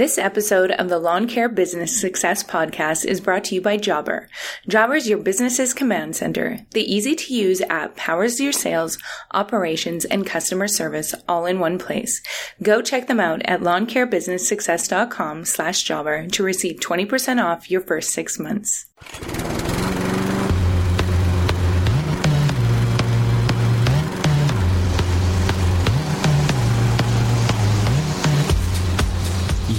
This episode of the Lawn Care Business Success Podcast is brought to you by Jobber. Jobber is your business's command center. The easy to use app powers your sales, operations, and customer service all in one place. Go check them out at lawncarebusinesssuccess.com slash jobber to receive 20% off your first six months.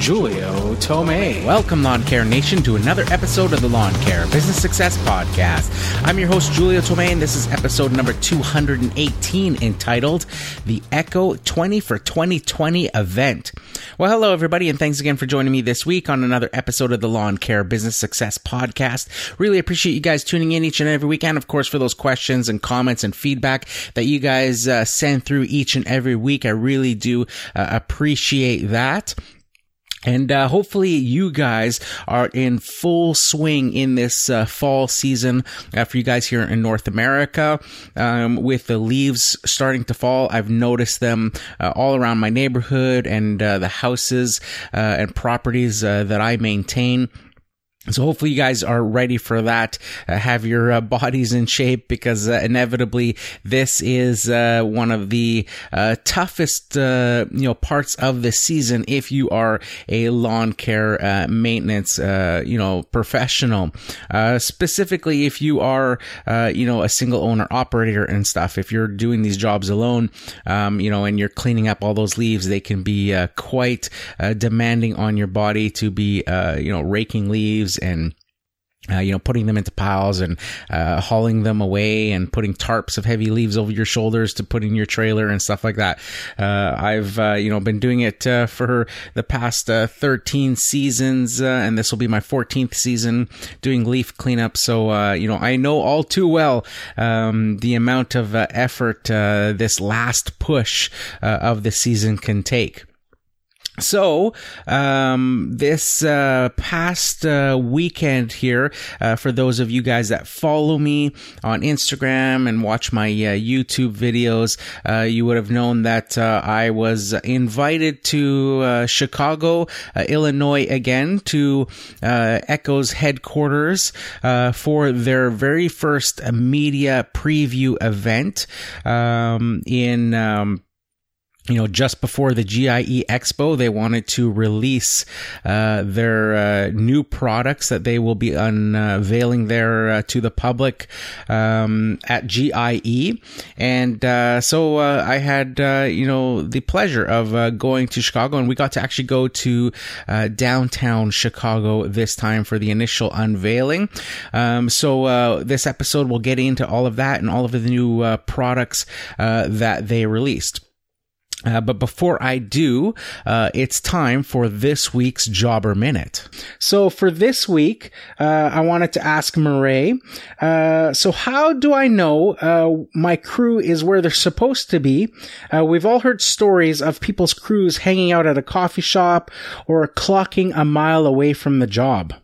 Julio Tomei. Welcome, Lawn Care Nation, to another episode of the Lawn Care Business Success Podcast. I'm your host, Julio Tomei, and this is episode number 218 entitled The Echo 20 for 2020 Event. Well, hello, everybody, and thanks again for joining me this week on another episode of the Lawn Care Business Success Podcast. Really appreciate you guys tuning in each and every week, and of course, for those questions and comments and feedback that you guys uh, send through each and every week. I really do uh, appreciate that. And uh, hopefully, you guys are in full swing in this uh, fall season. Uh, for you guys here in North America, um, with the leaves starting to fall, I've noticed them uh, all around my neighborhood and uh, the houses uh, and properties that I maintain. So hopefully you guys are ready for that. Uh, have your uh, bodies in shape because uh, inevitably this is uh, one of the uh, toughest uh, you know parts of the season if you are a lawn care maintenance you know professional. specifically if you are you know a single owner operator and stuff. If you're doing these jobs alone, um, you know, and you're cleaning up all those leaves, they can be quite demanding on your body to be you know raking leaves and uh, you know, putting them into piles and uh, hauling them away and putting tarps of heavy leaves over your shoulders to put in your trailer and stuff like that. Uh, I've, uh, you know, been doing it uh, for the past uh, 13 seasons, and this will be my 14th season doing leaf cleanup. So, you know, I know all too well um, the amount of effort this last push of the season can take. So, um, this uh, past uh, weekend here, uh, for those of you guys that follow me on Instagram and watch my uh, YouTube videos, uh, you would have known that uh, I was invited to Chicago, Illinois again to Echo's headquarters for their very first media preview event um, in. Um, you know, just before the GIE Expo, they wanted to release uh, their uh, new products that they will be unveiling there uh, to the public um, at GIE. And uh, so uh, I had, uh, you know, the pleasure of going to Chicago, and we got to actually go to downtown Chicago this time for the initial unveiling. Um, so this episode will get into all of that and all of the new products that they released. Uh, but before I do, uh, it's time for this week's Jobber Minute. So for this week, uh, I wanted to ask Murray, uh, so how do I know uh, my crew is where they're supposed to be? Uh, we've all heard stories of people's crews hanging out at a coffee shop or clocking a mile away from the job.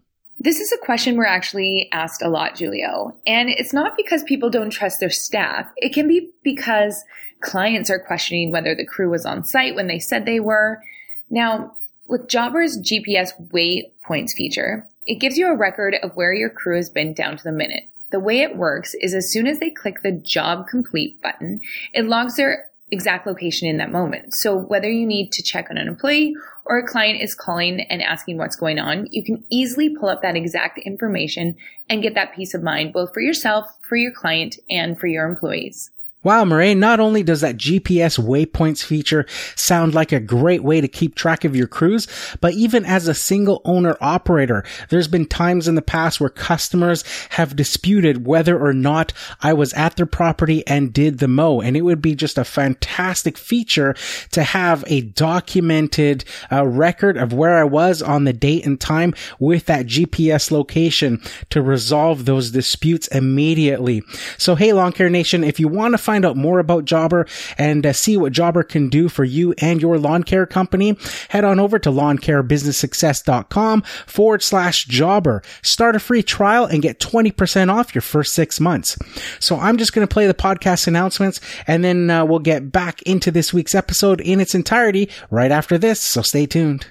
This is a question we're actually asked a lot, Julio. And it's not because people don't trust their staff. It can be because Clients are questioning whether the crew was on site when they said they were. Now, with Jobber's GPS waypoints feature, it gives you a record of where your crew has been down to the minute. The way it works is as soon as they click the job complete button, it logs their exact location in that moment. So whether you need to check on an employee or a client is calling and asking what's going on, you can easily pull up that exact information and get that peace of mind both for yourself, for your client, and for your employees. Wow, Murray, not only does that GPS waypoints feature sound like a great way to keep track of your crews, but even as a single owner operator, there's been times in the past where customers have disputed whether or not I was at their property and did the mow. And it would be just a fantastic feature to have a documented uh, record of where I was on the date and time with that GPS location to resolve those disputes immediately. So, hey, Lawn Care Nation, if you want to find find out more about Jobber and uh, see what Jobber can do for you and your lawn care company, head on over to lawncarebusinesssuccess.com forward slash jobber. Start a free trial and get 20% off your first six months. So I'm just going to play the podcast announcements and then uh, we'll get back into this week's episode in its entirety right after this. So stay tuned.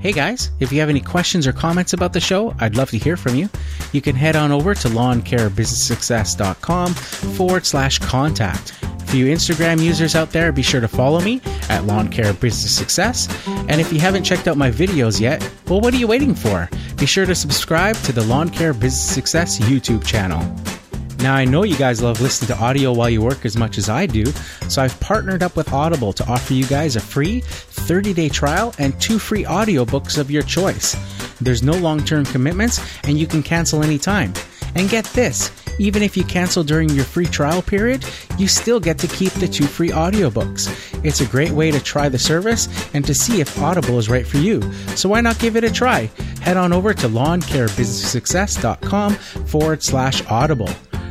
Hey guys, if you have any questions or comments about the show, I'd love to hear from you. You can head on over to lawncarebusinesssuccess.com forward slash contact. For you Instagram users out there, be sure to follow me at Lawn Care Business Success. And if you haven't checked out my videos yet, well, what are you waiting for? Be sure to subscribe to the Lawn Care Business Success YouTube channel. Now, I know you guys love listening to audio while you work as much as I do, so I've partnered up with Audible to offer you guys a free 30 day trial and two free audiobooks of your choice. There's no long term commitments, and you can cancel anytime. And get this even if you cancel during your free trial period, you still get to keep the two free audiobooks. It's a great way to try the service and to see if Audible is right for you. So why not give it a try? Head on over to lawncarebusinesssuccess.com forward slash audible.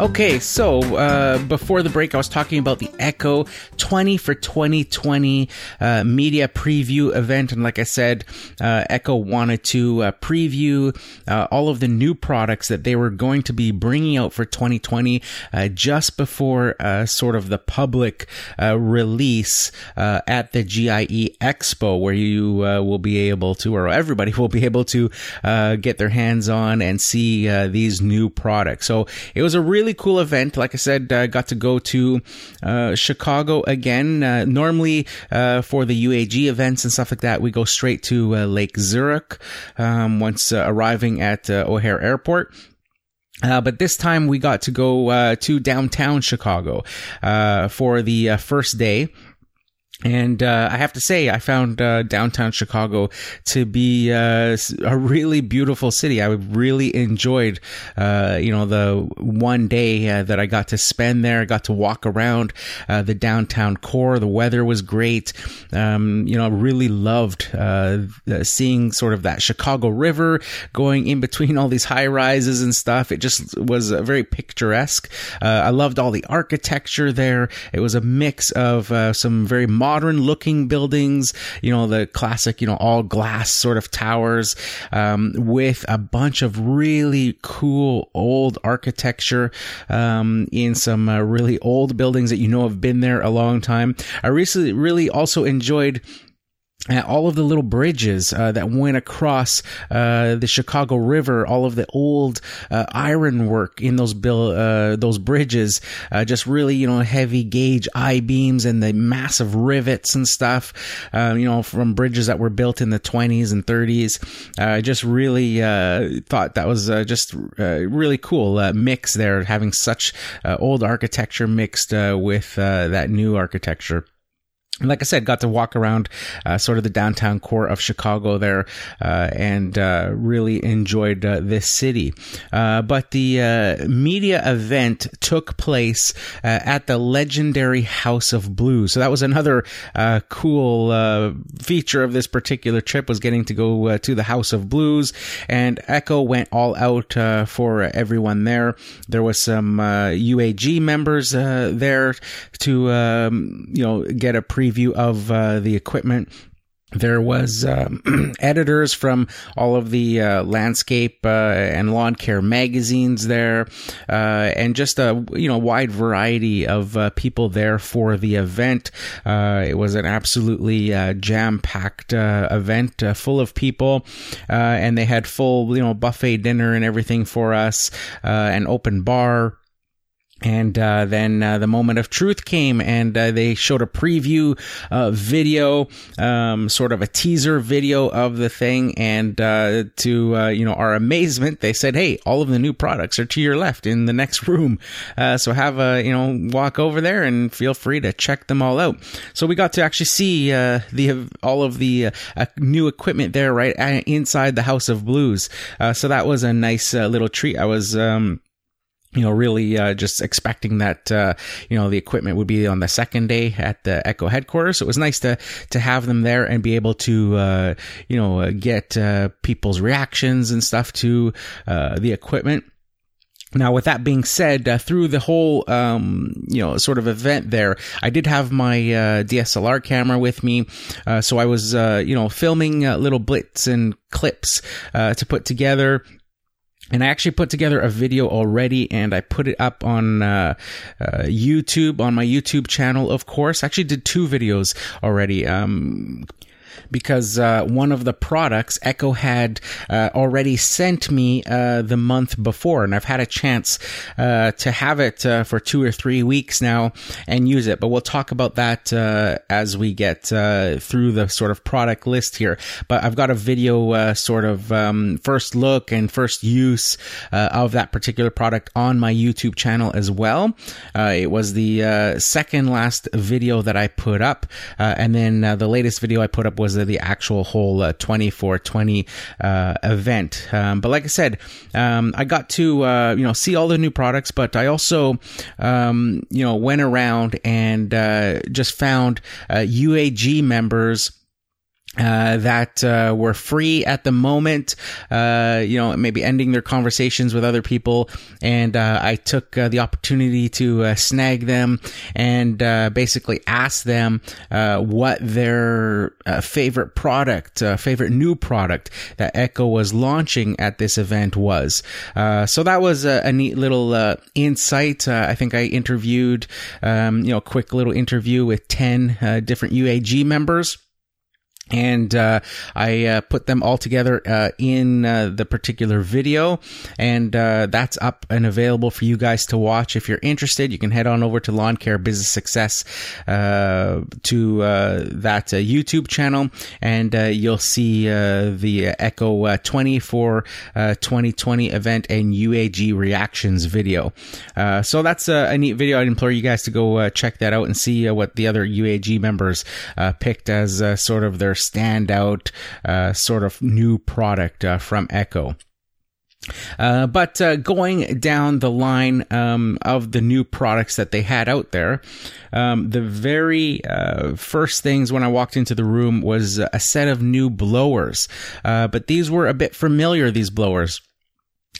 Okay, so uh, before the break, I was talking about the Echo 20 for 2020 uh, media preview event, and like I said, uh, Echo wanted to uh, preview uh, all of the new products that they were going to be bringing out for 2020 uh, just before sort of the public release at the GIE Expo, where you will be able to, or everybody will be able to get their hands on and see these new products. So it was a really really cool event. Like I said, I got to go to uh, Chicago again. Uh, normally, uh, for the UAG events and stuff like that, we go straight to Lake Zurich um, once arriving at O'Hare Airport. Uh, but this time we got to go uh, to downtown Chicago uh, for the first day. And uh, I have to say, I found uh, downtown Chicago to be uh, a really beautiful city. I really enjoyed, uh, you know, the one day uh, that I got to spend there. I got to walk around uh, the downtown core. The weather was great. Um, you know, I really loved seeing sort of that Chicago River going in between all these high rises and stuff. It just was very picturesque. I loved all the architecture there. It was a mix of some very modern modern looking buildings, you know, the classic, you know, all glass sort of towers, um, with a bunch of really cool old architecture, um, in some uh, really old buildings that you know have been there a long time. I recently really also enjoyed all of the little bridges uh, that went across uh, the Chicago River, all of the old uh, ironwork in those bill, uh, those bridges, uh, just really you know heavy gauge I beams and the massive rivets and stuff, you know from bridges that were built in the 20s and 30s. I just really thought that was just really cool mix there, having such old architecture mixed with that new architecture like I said, got to walk around uh, sort of the downtown core of Chicago there uh, and uh, really enjoyed uh, this city. Uh, but the uh, media event took place at the legendary House of Blues. So that was another cool feature of this particular trip was getting to go to the House of Blues. And Echo went all out for everyone there. There was some UAG members there to, um, you know, get a pre preview of uh, the equipment there was um, editors from all of the uh, landscape uh, and lawn care magazines there, uh, and just a you know wide variety of uh, people there for the event. Uh, it was an absolutely uh, jam packed event, full of people, and they had full you know buffet dinner and everything for us, an open bar. And uh, then uh, the moment of truth came, and uh, they showed a preview uh, video, um, sort of a teaser video of the thing. And uh, to uh, you know our amazement, they said, "Hey, all of the new products are to your left in the next room. so have a you know walk over there and feel free to check them all out." So we got to actually see the all of the new equipment there right inside the House of Blues. so that was a nice little treat. I was. Um, you know, really uh, just expecting that uh, you know the equipment would be on the second day at the Echo headquarters. So it was nice to to have them there and be able to uh, you know get uh, people's reactions and stuff to uh, the equipment. Now, with that being said, uh, through the whole, um, you know, sort of event there, I did have my uh, DSLR camera with me, uh, so I was, uh, you know, filming uh, little blitz and clips uh, to put together. And I actually put together a video already and I put it up on uh, uh, YouTube, on my YouTube channel, of course. I actually did two videos already. Um, because uh, one of the products Echo had uh, already sent me uh, the month before, and I've had a chance uh, to have it uh, for two or three weeks now and use it. But we'll talk about that as we get through the sort of product list here. But I've got a video sort of um, first look and first use of that particular product on my YouTube channel as well. it was the second last video that I put up, and then the latest video I put up was the actual whole uh, 2420 uh, event. Um, but like I said, um, I got to uh, you know see all the new products, but I also um, you know went around and uh, just found UAG uh, members uh, that uh, were free at the moment, uh, you know, maybe ending their conversations with other people. And uh, I took uh, the opportunity to uh, snag them and basically ask them what their favorite product, favorite new product that Echo was launching at this event was. so that was a, a neat little insight. I think I interviewed, um, you know, a quick little interview with 10 different UAG members and uh, I uh, put them all together uh, in uh, the particular video, and uh, that's up and available for you guys to watch. If you're interested, you can head on over to Lawn Care Business Success uh, to that YouTube channel, and you'll see the Echo 20 for 2020 event and UAG reactions video. so that's a, a, neat video. I'd implore you guys to go check that out and see what the other UAG members picked as sort of their standout uh, sort of new product uh, from Echo. Uh, but uh, going down the line um, of the new products that they had out there, um, the very uh, first things when I walked into the room was a set of new blowers. Uh, but these were a bit familiar, these blowers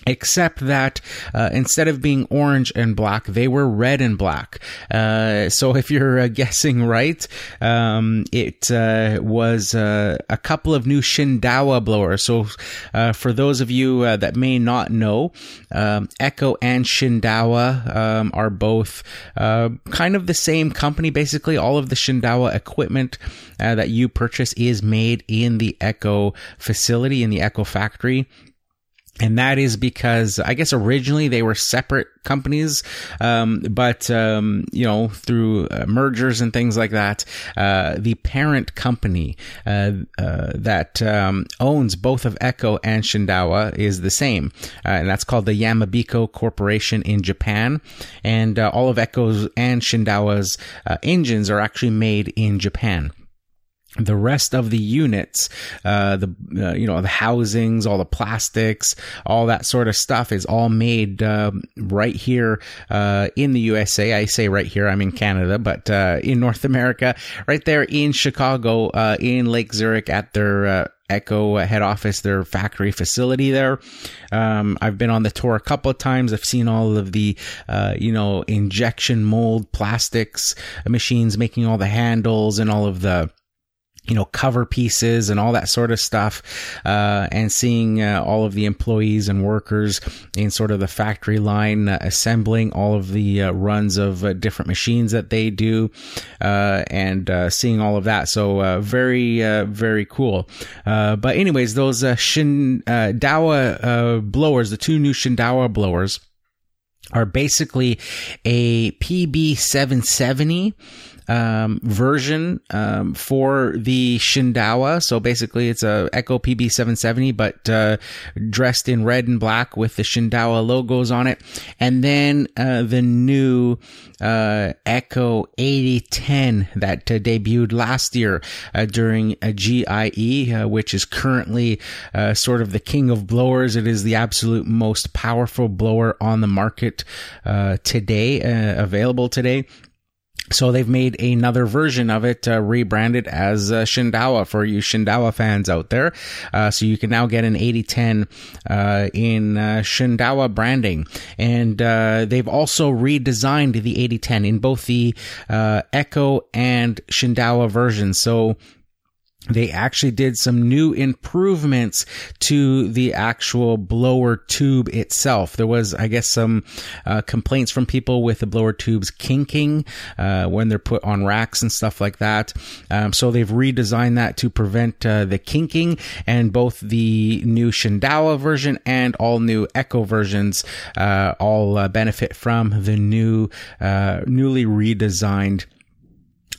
except that uh, instead of being orange and black, they were red and black. Uh, so if you're uh, guessing right, um, it uh, was uh, a couple of new Shindaiwa blowers. So uh, for those of you that may not know, um, Echo and Shindaiwa um, are both kind of the same company. Basically, all of the Shindaiwa equipment that you purchase is made in the Echo facility, in the Echo factory. And that is because I guess originally they were separate companies, um, but um, you know through uh, mergers and things like that, uh, the parent company uh, uh that um, owns both of Echo and Shindaiwa is the same, uh, and that's called the Yamabiko Corporation in Japan. And uh, all of Echo's and Shindaiwa's engines are actually made in Japan the rest of the units, uh, the uh, you know the housings, all the plastics, all that sort of stuff is all made uh, right here uh, in the USA. I say right here, I'm in Canada, but uh, in North America, right there in Chicago, uh, in Lake Zurich, at their Echo head office, their factory facility there. Um, I've been on the tour a couple of times. I've seen all of the, uh, you know, injection mold plastics machines making all the handles and all of the you know, cover pieces and all that sort of stuff, uh, and seeing uh, all of the employees and workers in sort of the factory line uh, assembling all of the uh, runs of uh, different machines that they do, uh, and seeing all of that. So very, very cool. but anyways, those Shindaiwa blowers, the two new Shindaiwa blowers, are basically a PB770 um, version um, for the Shindaiwa. So basically, it's a Echo PB770, but uh, dressed in red and black with the Shindaiwa logos on it. And then uh, the new uh, Echo 8010 that uh, debuted last year uh, during a GIE, uh, which is currently sort of the king of blowers. It is the absolute most powerful blower on the market today, available today. So they've made another version of it, uh, rebranded as uh, Shindaiwa for you Shindaiwa fans out there. Uh, so you can now get an 8010 uh, in uh, Shindaiwa branding, and uh, they've also redesigned the 8010 in both the Echo and Shindaiwa versions. So they actually did some new improvements to the actual blower tube itself. There was, I guess, some uh, complaints from people with the blower tubes kinking uh, when they're put on racks and stuff like that. Um, so they've redesigned that to prevent uh, the kinking, and both the new Shindaiwa version and all new Echo versions uh, all uh, benefit from the new, uh, newly redesigned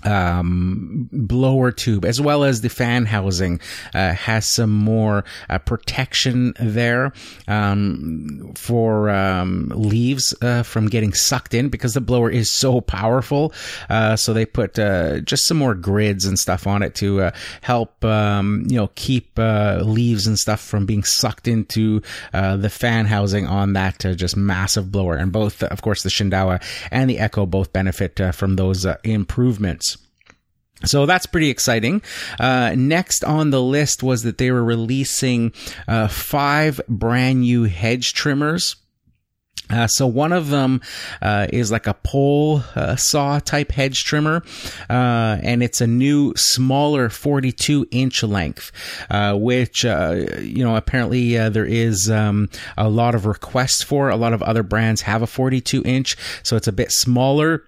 um, blower tube as well as the fan housing uh, has some more uh, protection there um, for um, leaves uh, from getting sucked in because the blower is so powerful. Uh, so they put uh, just some more grids and stuff on it to uh, help um, you know keep leaves and stuff from being sucked into the fan housing on that just massive blower. And both of course the Shindaiwa and the Echo both benefit from those improvements so that's pretty exciting. Uh, next on the list was that they were releasing uh, five brand new hedge trimmers. Uh, so one of them uh, is like a pole uh, saw type hedge trimmer, uh, and it's a new, smaller 42 inch length, uh, which uh, you know apparently there is um, a lot of requests for. A lot of other brands have a 42 inch, so it's a bit smaller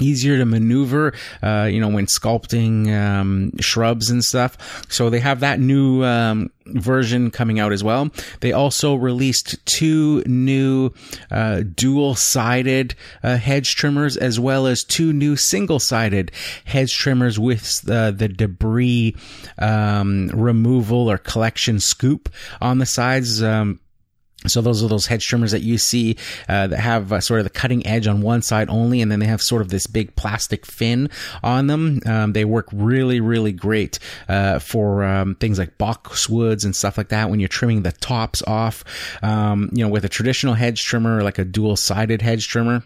easier to maneuver, uh, you know, when sculpting um, shrubs and stuff. So they have that new um, version coming out as well. They also released two new uh, dual-sided uh, hedge trimmers, as well as two new single-sided hedge trimmers with uh, the debris um, removal or collection scoop on the sides. Um, so those are those hedge trimmers that you see uh, that have uh, sort of the cutting edge on one side only, and then they have sort of this big plastic fin on them. Um, they work really, really great uh, for um, things like boxwoods and stuff like that. When you're trimming the tops off, um, you know, with a traditional hedge trimmer, like a dual-sided hedge trimmer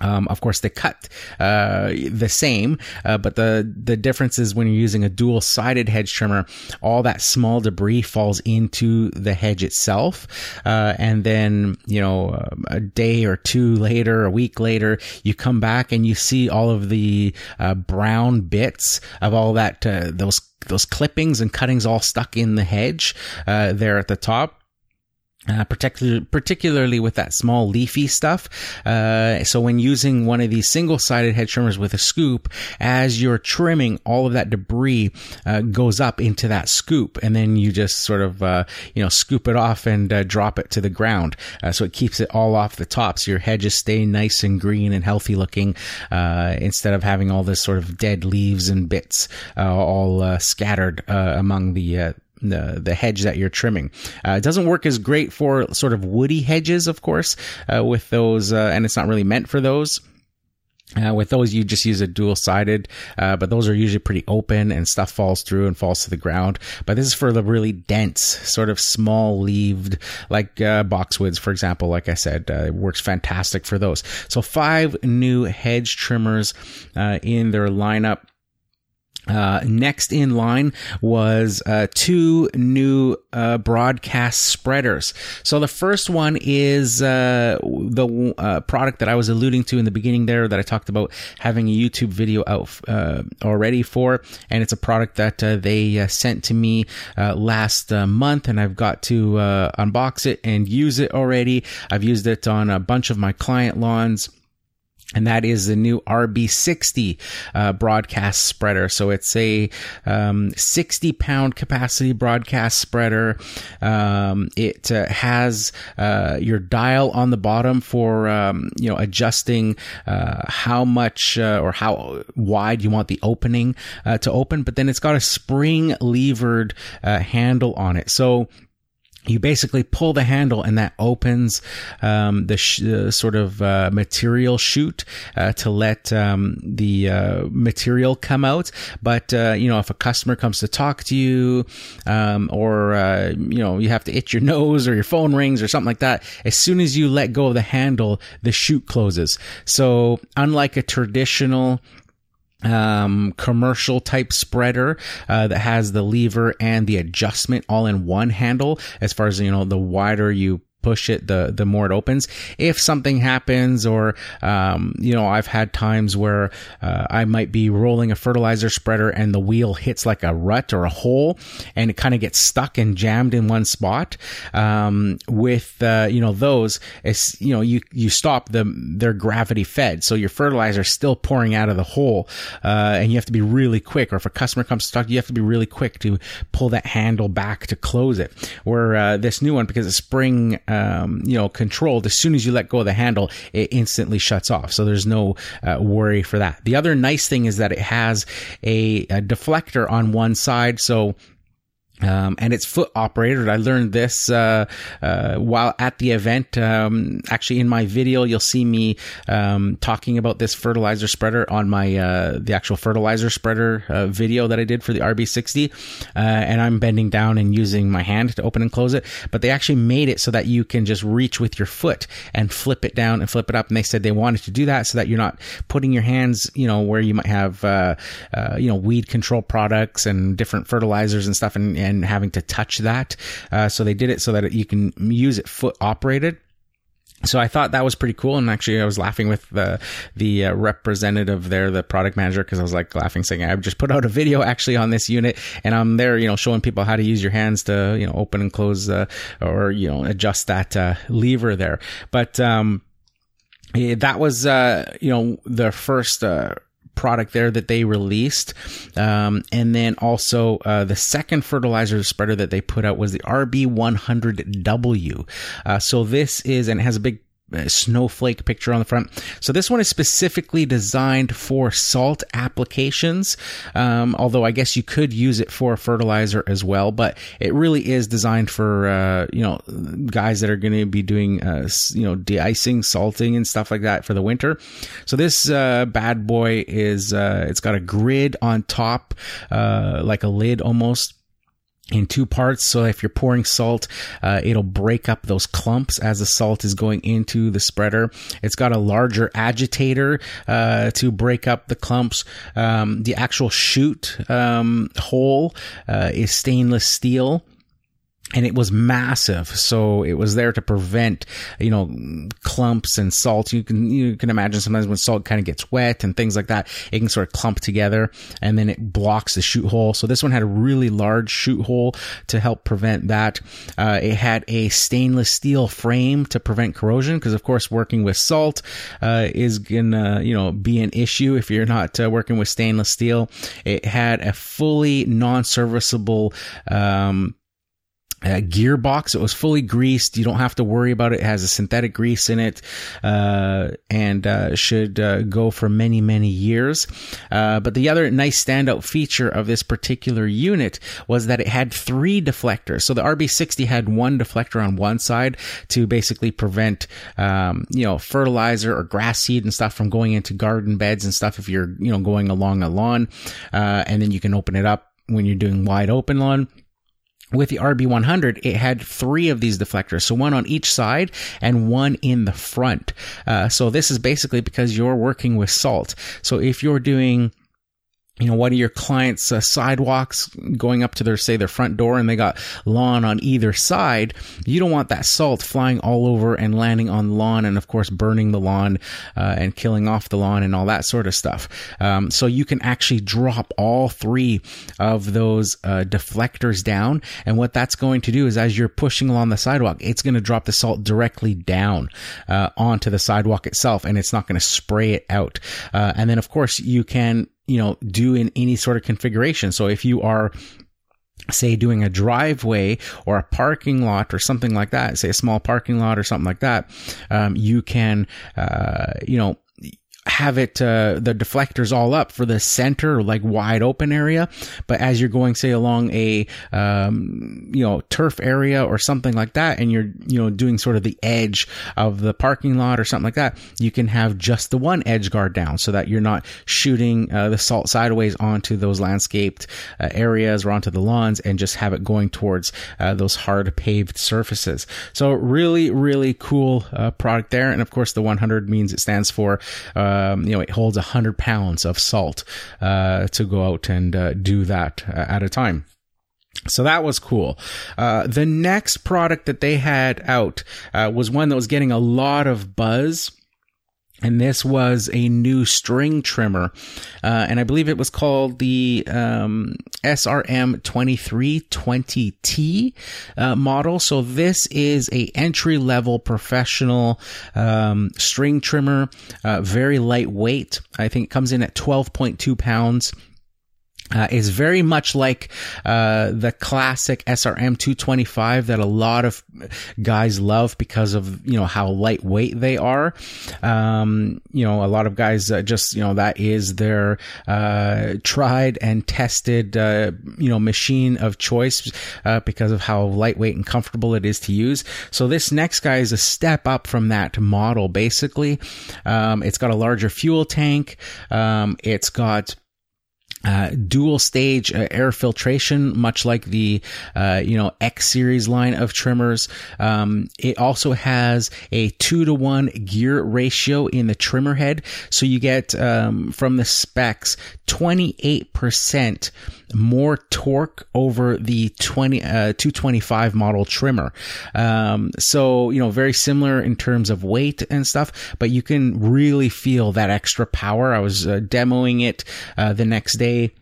um, of course, they cut uh, the same, uh, but the the difference is when you're using a dual sided hedge trimmer, all that small debris falls into the hedge itself, uh, and then you know a day or two later, a week later, you come back and you see all of the uh, brown bits of all that uh, those those clippings and cuttings all stuck in the hedge uh, there at the top uh, particularly, with that small leafy stuff. Uh, so when using one of these single-sided hedge trimmers with a scoop, as you're trimming, all of that debris uh, goes up into that scoop, and then you just sort of, uh, you know, scoop it off and uh, drop it to the ground. Uh, so it keeps it all off the top, so your hedges stay nice and green and healthy looking, instead of having all this sort of dead leaves and bits all scattered among the the the hedge that you're trimming. Uh, it doesn't work as great for sort of woody hedges, of course, uh, with those, uh, and it's not really meant for those. Uh, with those, you just use a dual sided, uh, but those are usually pretty open and stuff falls through and falls to the ground. But this is for the really dense, sort of small leaved, like uh, boxwoods, for example. Like I said, uh, it works fantastic for those. So five new hedge trimmers uh, in their lineup. Uh, next in line was uh, two new uh, broadcast spreaders. So the first one is uh, the uh, product that I was alluding to in the beginning there that I talked about having a YouTube video out uh, already for, and it's a product that they sent to me last month, and I've got to unbox it and use it already. I've used it on a bunch of my client lawns and that is the new RB60 uh, broadcast spreader. So it's a um, 60 pound capacity broadcast spreader. Um, it uh, has uh, your dial on the bottom for um, you know adjusting uh, how much uh, or how wide you want the opening uh, to open, but then it's got a spring levered handle on it. So you basically pull the handle and that opens um, the sh- uh, sort of uh, material chute uh, to let um, the uh, material come out. But uh, you know, if a customer comes to talk to you, um, or uh, you know, you have to itch your nose or your phone rings or something like that, as soon as you let go of the handle, the chute closes. So unlike a traditional um, commercial type spreader uh, that has the lever and the adjustment all in one handle. As far as you know, the wider you push it, the the more it opens. If something happens, or um, you know, I've had times where uh, I might be rolling a fertilizer spreader and the wheel hits like a rut or a hole, and it kind of gets stuck and jammed in one spot. Um, with uh, you know those, it's you know you you stop them; they're gravity fed, so your fertilizer is still pouring out of the hole, uh, and you have to be really quick. Or if a customer comes stuck, you have to be really quick to pull that handle back to close it. Where uh, this new one, because it's spring um, you know, controlled, as soon as you let go of the handle, it instantly shuts off. So there's no uh, worry for that. The other nice thing is that it has a, a deflector on one side. So um, and it's foot operated. I learned this uh, uh, while at the event. Um, actually, in my video, you'll see me um, talking about this fertilizer spreader on my uh, the actual fertilizer spreader uh, video that I did for the RB60. Uh, and I'm bending down and using my hand to open and close it. But they actually made it so that you can just reach with your foot and flip it down and flip it up. And they said they wanted to do that so that you're not putting your hands, you know, where you might have, uh, you know, weed control products and different fertilizers and stuff, and and having to touch that. Uh, so they did it so that you can use it foot operated. So I thought that was pretty cool, and actually I was laughing with the the uh, representative there, the product manager, because I was like laughing, saying I just put out a video actually on this unit, and I'm there, you know, showing people how to use your hands to you know open and close uh, or you know adjust that uh, lever there. But um, that was uh, you know the first uh, product there that they released. Um, and then also uh, the second fertilizer spreader that they put out was the RB100W. Uh, so this is, and it has a big snowflake picture on the front. So this one is specifically designed for salt applications. Um, although I guess you could use it for fertilizer as well, but it really is designed for, uh, you know, guys that are going to be doing, uh, you know, de-icing, salting and stuff like that for the winter. So this, uh, bad boy is, uh, it's got a grid on top, uh, like a lid almost in two parts. So if you're pouring salt, uh, it'll break up those clumps as the salt is going into the spreader. It's got a larger agitator uh, to break up the clumps. Um, the actual chute um, hole uh, is stainless steel and it was massive. So it was there to prevent, you know, clumps and salt. You can, you can imagine sometimes when salt kind of gets wet and things like that, it can sort of clump together and then it blocks the chute hole. So this one had a really large chute hole to help prevent that. Uh, it had a stainless steel frame to prevent corrosion because of course working with salt, uh, is gonna, you know, be an issue if you're not uh, working with stainless steel. It had a fully non-serviceable, um, a gearbox. It was fully greased. You don't have to worry about it. It has a synthetic grease in it, uh, and uh, should uh, go for many, many years. Uh, but the other nice standout feature of this particular unit was that it had three deflectors. So the RB60 had one deflector on one side to basically prevent, um, you know, fertilizer or grass seed and stuff from going into garden beds and stuff if you're, you know, going along a lawn. Uh, and then you can open it up when you're doing wide open lawn with the RB100, it had three of these deflectors. So one on each side and one in the front. Uh, so this is basically because you're working with salt. So if you're doing you know, one of your clients' uh, sidewalks going up to their, say, their front door and they got lawn on either side, you don't want that salt flying all over and landing on the lawn and, of course, burning the lawn uh, and killing off the lawn and all that sort of stuff. Um, so you can actually drop all three of those uh, deflectors down. And what that's going to do is as you're pushing along the sidewalk, it's going to drop the salt directly down uh, onto the sidewalk itself and it's not going to spray it out. Uh, and then, of course, you can you know, do in any sort of configuration. So if you are say doing a driveway or a parking lot or something like that, say a small parking lot or something like that, um, you can, uh, you know, have it uh, the deflectors all up for the center like wide open area. But as you're going say along a um, you know turf area or something like that and you're you know doing sort of the edge of the parking lot or something like that you can have just the one edge guard down so that you're not shooting uh, the salt sideways onto those landscaped uh, areas or onto the lawns and just have it going towards uh, those hard paved surfaces. So really really cool uh, product there. And of course the 100 means it stands for uh, um, you know, it holds 100 pounds of salt uh, to go out and uh, do that uh, at a time. So that was cool. Uh, the next product that they had out uh, was one that was getting a lot of buzz. And this was a new string trimmer. Uh, and I believe it was called the um, SRM 2320T uh, model. So this is a entry level professional um, string trimmer, uh, very lightweight. I think it comes in at 12.2 pounds. Uh, is very much like uh, the classic SRM 225 that a lot of guys love because of you know how lightweight they are. Um, you know, a lot of guys uh, just you know that is their uh, tried and tested uh, you know machine of choice uh, because of how lightweight and comfortable it is to use. So this next guy is a step up from that model. Basically, um, it's got a larger fuel tank. Um, it's got uh, dual stage uh, air filtration, much like the uh, you know X series line of trimmers. Um, it also has a two to one gear ratio in the trimmer head, so you get um, from the specs twenty eight percent more torque over the 20 uh, 225 model trimmer. Um, so you know very similar in terms of weight and stuff, but you can really feel that extra power. I was uh, demoing it uh, the next day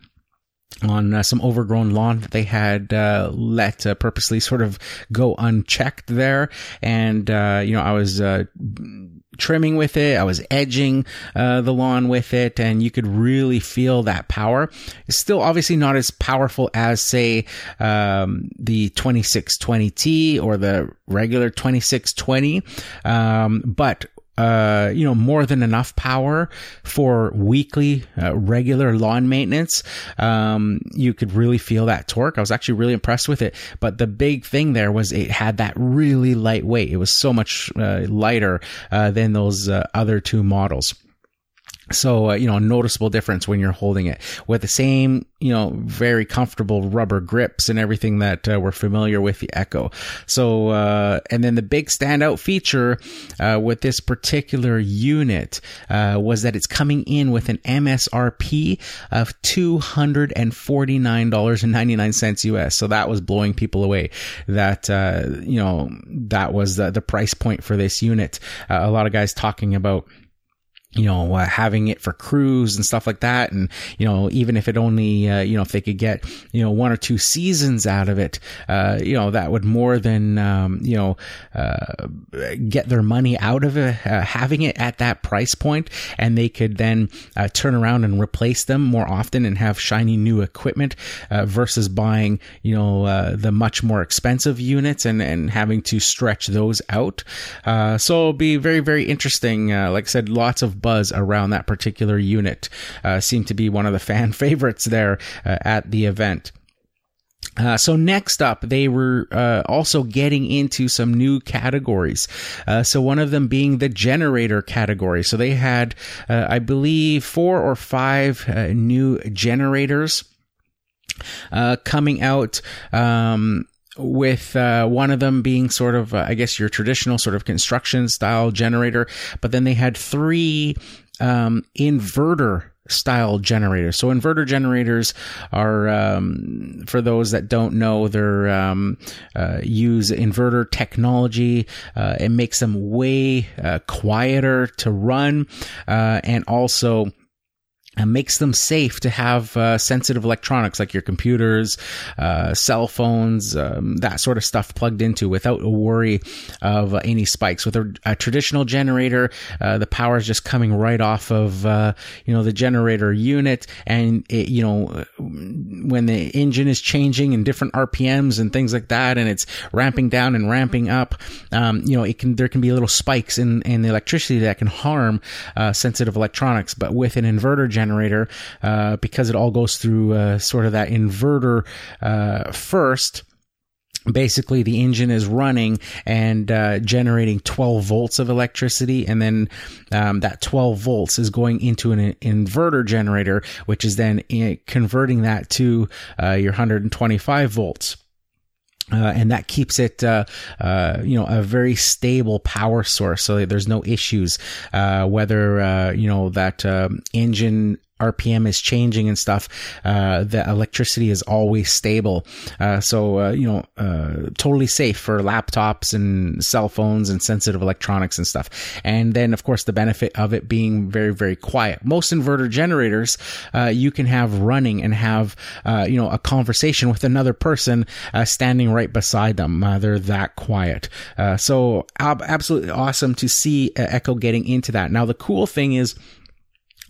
on uh, some overgrown lawn that they had uh, let uh, purposely sort of go unchecked there. And, uh, you know, I was uh, trimming with it, I was edging uh, the lawn with it, and you could really feel that power. It's still obviously not as powerful as, say, um, the 2620T or the regular 2620, um, but uh, you know, more than enough power for weekly, uh, regular lawn maintenance. Um, you could really feel that torque. I was actually really impressed with it. But the big thing there was it had that really light weight. It was so much uh, lighter uh, than those uh, other two models. So, uh, you know, a noticeable difference when you're holding it with the same, you know, very comfortable rubber grips and everything that uh, we're familiar with the Echo. So, uh, and then the big standout feature uh, with this particular unit uh, was that it's coming in with an MSRP of $249.99 US. So that was blowing people away. That, uh, you know, that was the, the price point for this unit. a lot of guys talking about you know, uh, having it for crews and stuff like that. And, you know, even if it only, uh, you know, if they could get, you know, one or two seasons out of it, uh, you know, that would more than, um, you know, uh, get their money out of it, uh, having it at that price point and they could then uh, turn around and replace them more often and have shiny new equipment versus buying, you know, the much more expensive units and, and having to stretch those out. so it'll be very, very interesting. like I said, lots of buzz around that particular unit. Uh, seemed to be one of the fan favorites there uh, at the event. Uh, so next up, they were uh, also getting into some new categories. Uh, so one of them being the generator category. So they had, uh, I believe, four or five uh, new generators uh, coming out. Um, with uh, one of them being sort of, uh, I guess, your traditional sort of construction style generator, but then they had three um, inverter style generators. So inverter generators are, um, for those that don't know, they're um, uh, use inverter technology. Uh, it makes them way uh, quieter to run, uh, and also and makes them safe to have uh, sensitive electronics like your computers, uh, cell phones, um, that sort of stuff plugged into without a worry of uh, any spikes. With a, a traditional generator, uh, the power is just coming right off of uh, you know the generator unit, and it, you know when the engine is changing in different RPMs and things like that, and it's ramping down and ramping up, um, you know it can there can be little spikes in in the electricity that can harm uh, sensitive electronics. But with an inverter generator generator uh, because it all goes through uh, sort of that inverter uh, first. Basically the engine is running and uh, generating 12 volts of electricity and then um, that 12 volts is going into an inverter generator which is then uh, converting that to uh, your 125 volts uh, and that keeps it, uh, uh, you know, a very stable power source. So there's no issues, uh, whether, uh, you know, that, um, engine RPM is changing and stuff, uh, the electricity is always stable. Uh, so, uh, you know, uh, totally safe for laptops and cell phones and sensitive electronics and stuff. And then, of course, the benefit of it being very, very quiet. Most inverter generators, uh, you can have running and have, uh, you know, a conversation with another person, standing right beside them. they're that quiet. so ab- absolutely awesome to see Echo getting into that. Now, the cool thing is,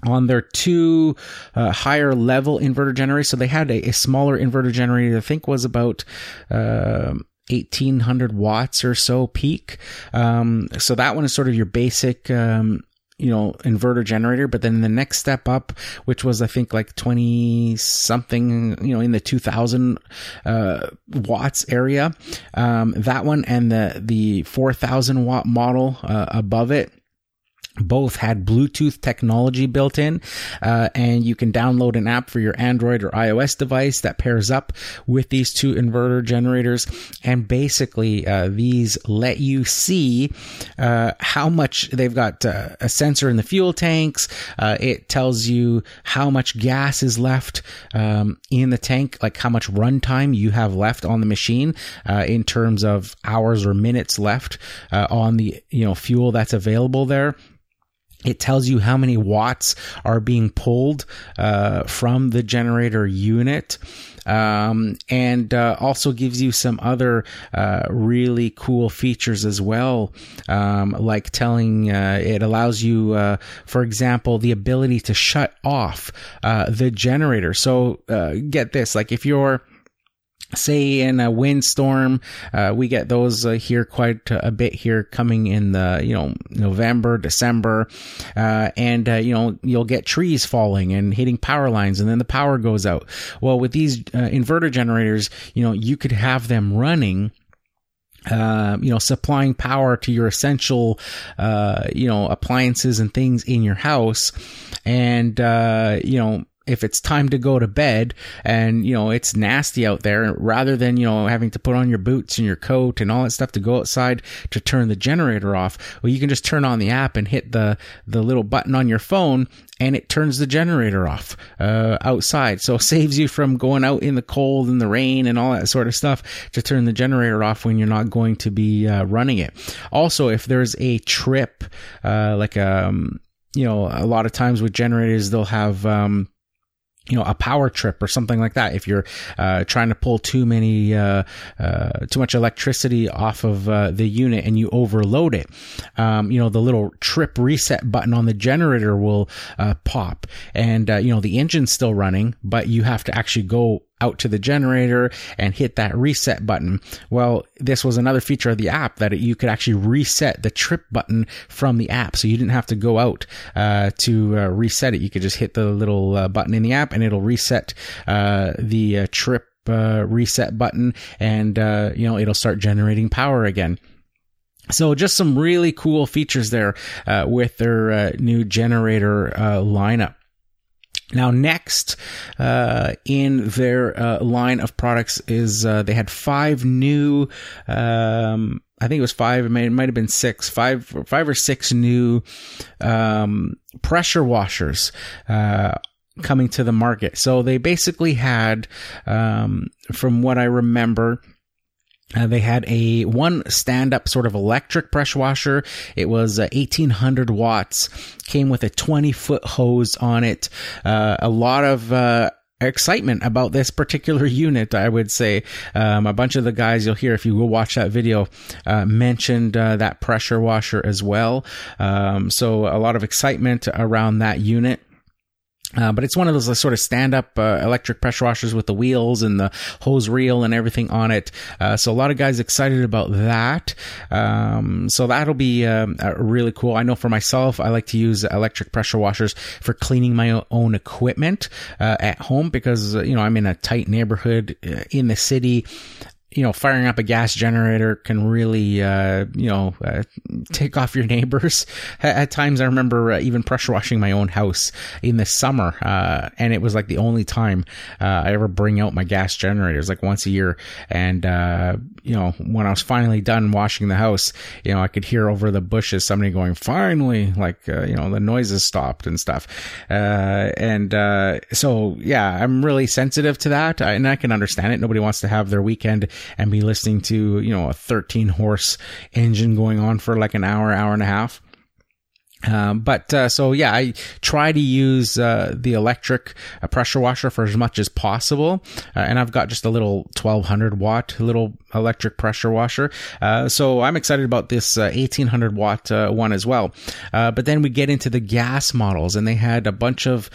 on their two uh, higher level inverter generators. So they had a, a, smaller inverter generator, I think was about, uh, 1800 watts or so peak. Um, so that one is sort of your basic, um, you know, inverter generator, but then the next step up, which was, I think, like 20 something, you know, in the 2000, uh, watts area. Um, that one and the, the 4000 watt model, uh, above it both had Bluetooth technology built in, uh, and you can download an app for your Android or iOS device that pairs up with these two inverter generators. And basically, uh, these let you see uh, how much they've got uh, a sensor in the fuel tanks. Uh, it tells you how much gas is left um, in the tank, like how much runtime you have left on the machine uh, in terms of hours or minutes left on the you know fuel that's available there it tells you how many watts are being pulled uh, from the generator unit. Um, and uh, also gives you some other uh, really cool features as well, um, like telling uh, it allows you, uh, for example, the ability to shut off uh, the generator. So uh, get this, like if you're say in a windstorm uh, we get those uh, here quite a bit here coming in the you know november december uh, and uh, you know you'll get trees falling and hitting power lines and then the power goes out well with these uh, inverter generators you know you could have them running uh, you know, supplying power to your essential, uh, you know, appliances and things in your house. And, uh, you know, if it's time to go to bed and you know it's nasty out there rather than you know having to put on your boots and your coat and all that stuff to go outside to turn the generator off well you can just turn on the app and hit the the little button on your phone and it turns the generator off uh, outside. So it saves you from going out in the cold and the rain and all that sort of stuff to turn the generator off when you're not going to be uh, running it. Also if there's a trip uh, like um you know a lot of times with generators they'll have um you know, a power trip or something like that. If you're uh, trying to pull too many, uh, uh, too much electricity off of uh, the unit and you overload it, um, you know, the little trip reset button on the generator will uh, pop, and uh, you know the engine's still running, but you have to actually go out to the generator and hit that reset button. Well, this was another feature of the app that you could actually reset the trip button from the app. So you didn't have to go out uh, to uh, reset it. You could just hit the little uh, button in the app and it'll reset uh, the uh, trip uh, reset button and, you know, it'll start generating power again. So just some really cool features there with their new generator lineup. Now, next uh, in their uh, line of products is uh, they had five new. Um, I think it was five. It might, it might have been six, five, five or six new um, pressure washers uh, coming to the market. So they basically had, um, from what I remember, Uh, they had a one stand-up sort of electric pressure washer. It was uh, 1800 watts. Came with a 20 foot hose on it. Uh, a lot of uh, excitement about this particular unit, I would say. Um, a bunch of the guys you'll hear if you go watch that video uh, mentioned uh, that pressure washer as well. Um, so a lot of excitement around that unit. Uh, but it's one of those uh, sort of stand-up uh, electric pressure washers with the wheels and the hose reel and everything on it. Uh, so a lot of guys excited about that. Um, so that'll be um, uh, really cool. I know for myself, I like to use electric pressure washers for cleaning my own equipment at home because you know I'm in a tight neighborhood in the city you know, firing up a gas generator can really, uh, you know, uh, take off your neighbors. At times, I remember uh, even pressure washing my own house in the summer, uh, and it was like the only time uh, I ever bring out my gas generators, like once a year. And uh, you know, when I was finally done washing the house, you know, I could hear over the bushes somebody going, "Finally!" Like, you know, the noises stopped and stuff. and so, yeah, I'm really sensitive to that, and I can understand it. Nobody wants to have their weekend and be listening to, you know, a 13 horse engine going on for like an hour, hour and a half. Um, but uh, so yeah, I try to use uh, the electric uh, pressure washer for as much as possible, uh, and I've got just a little 1200 watt little electric pressure washer. Uh, so I'm excited about this 1800 uh, watt one as well. but then we get into the gas models, and they had a bunch of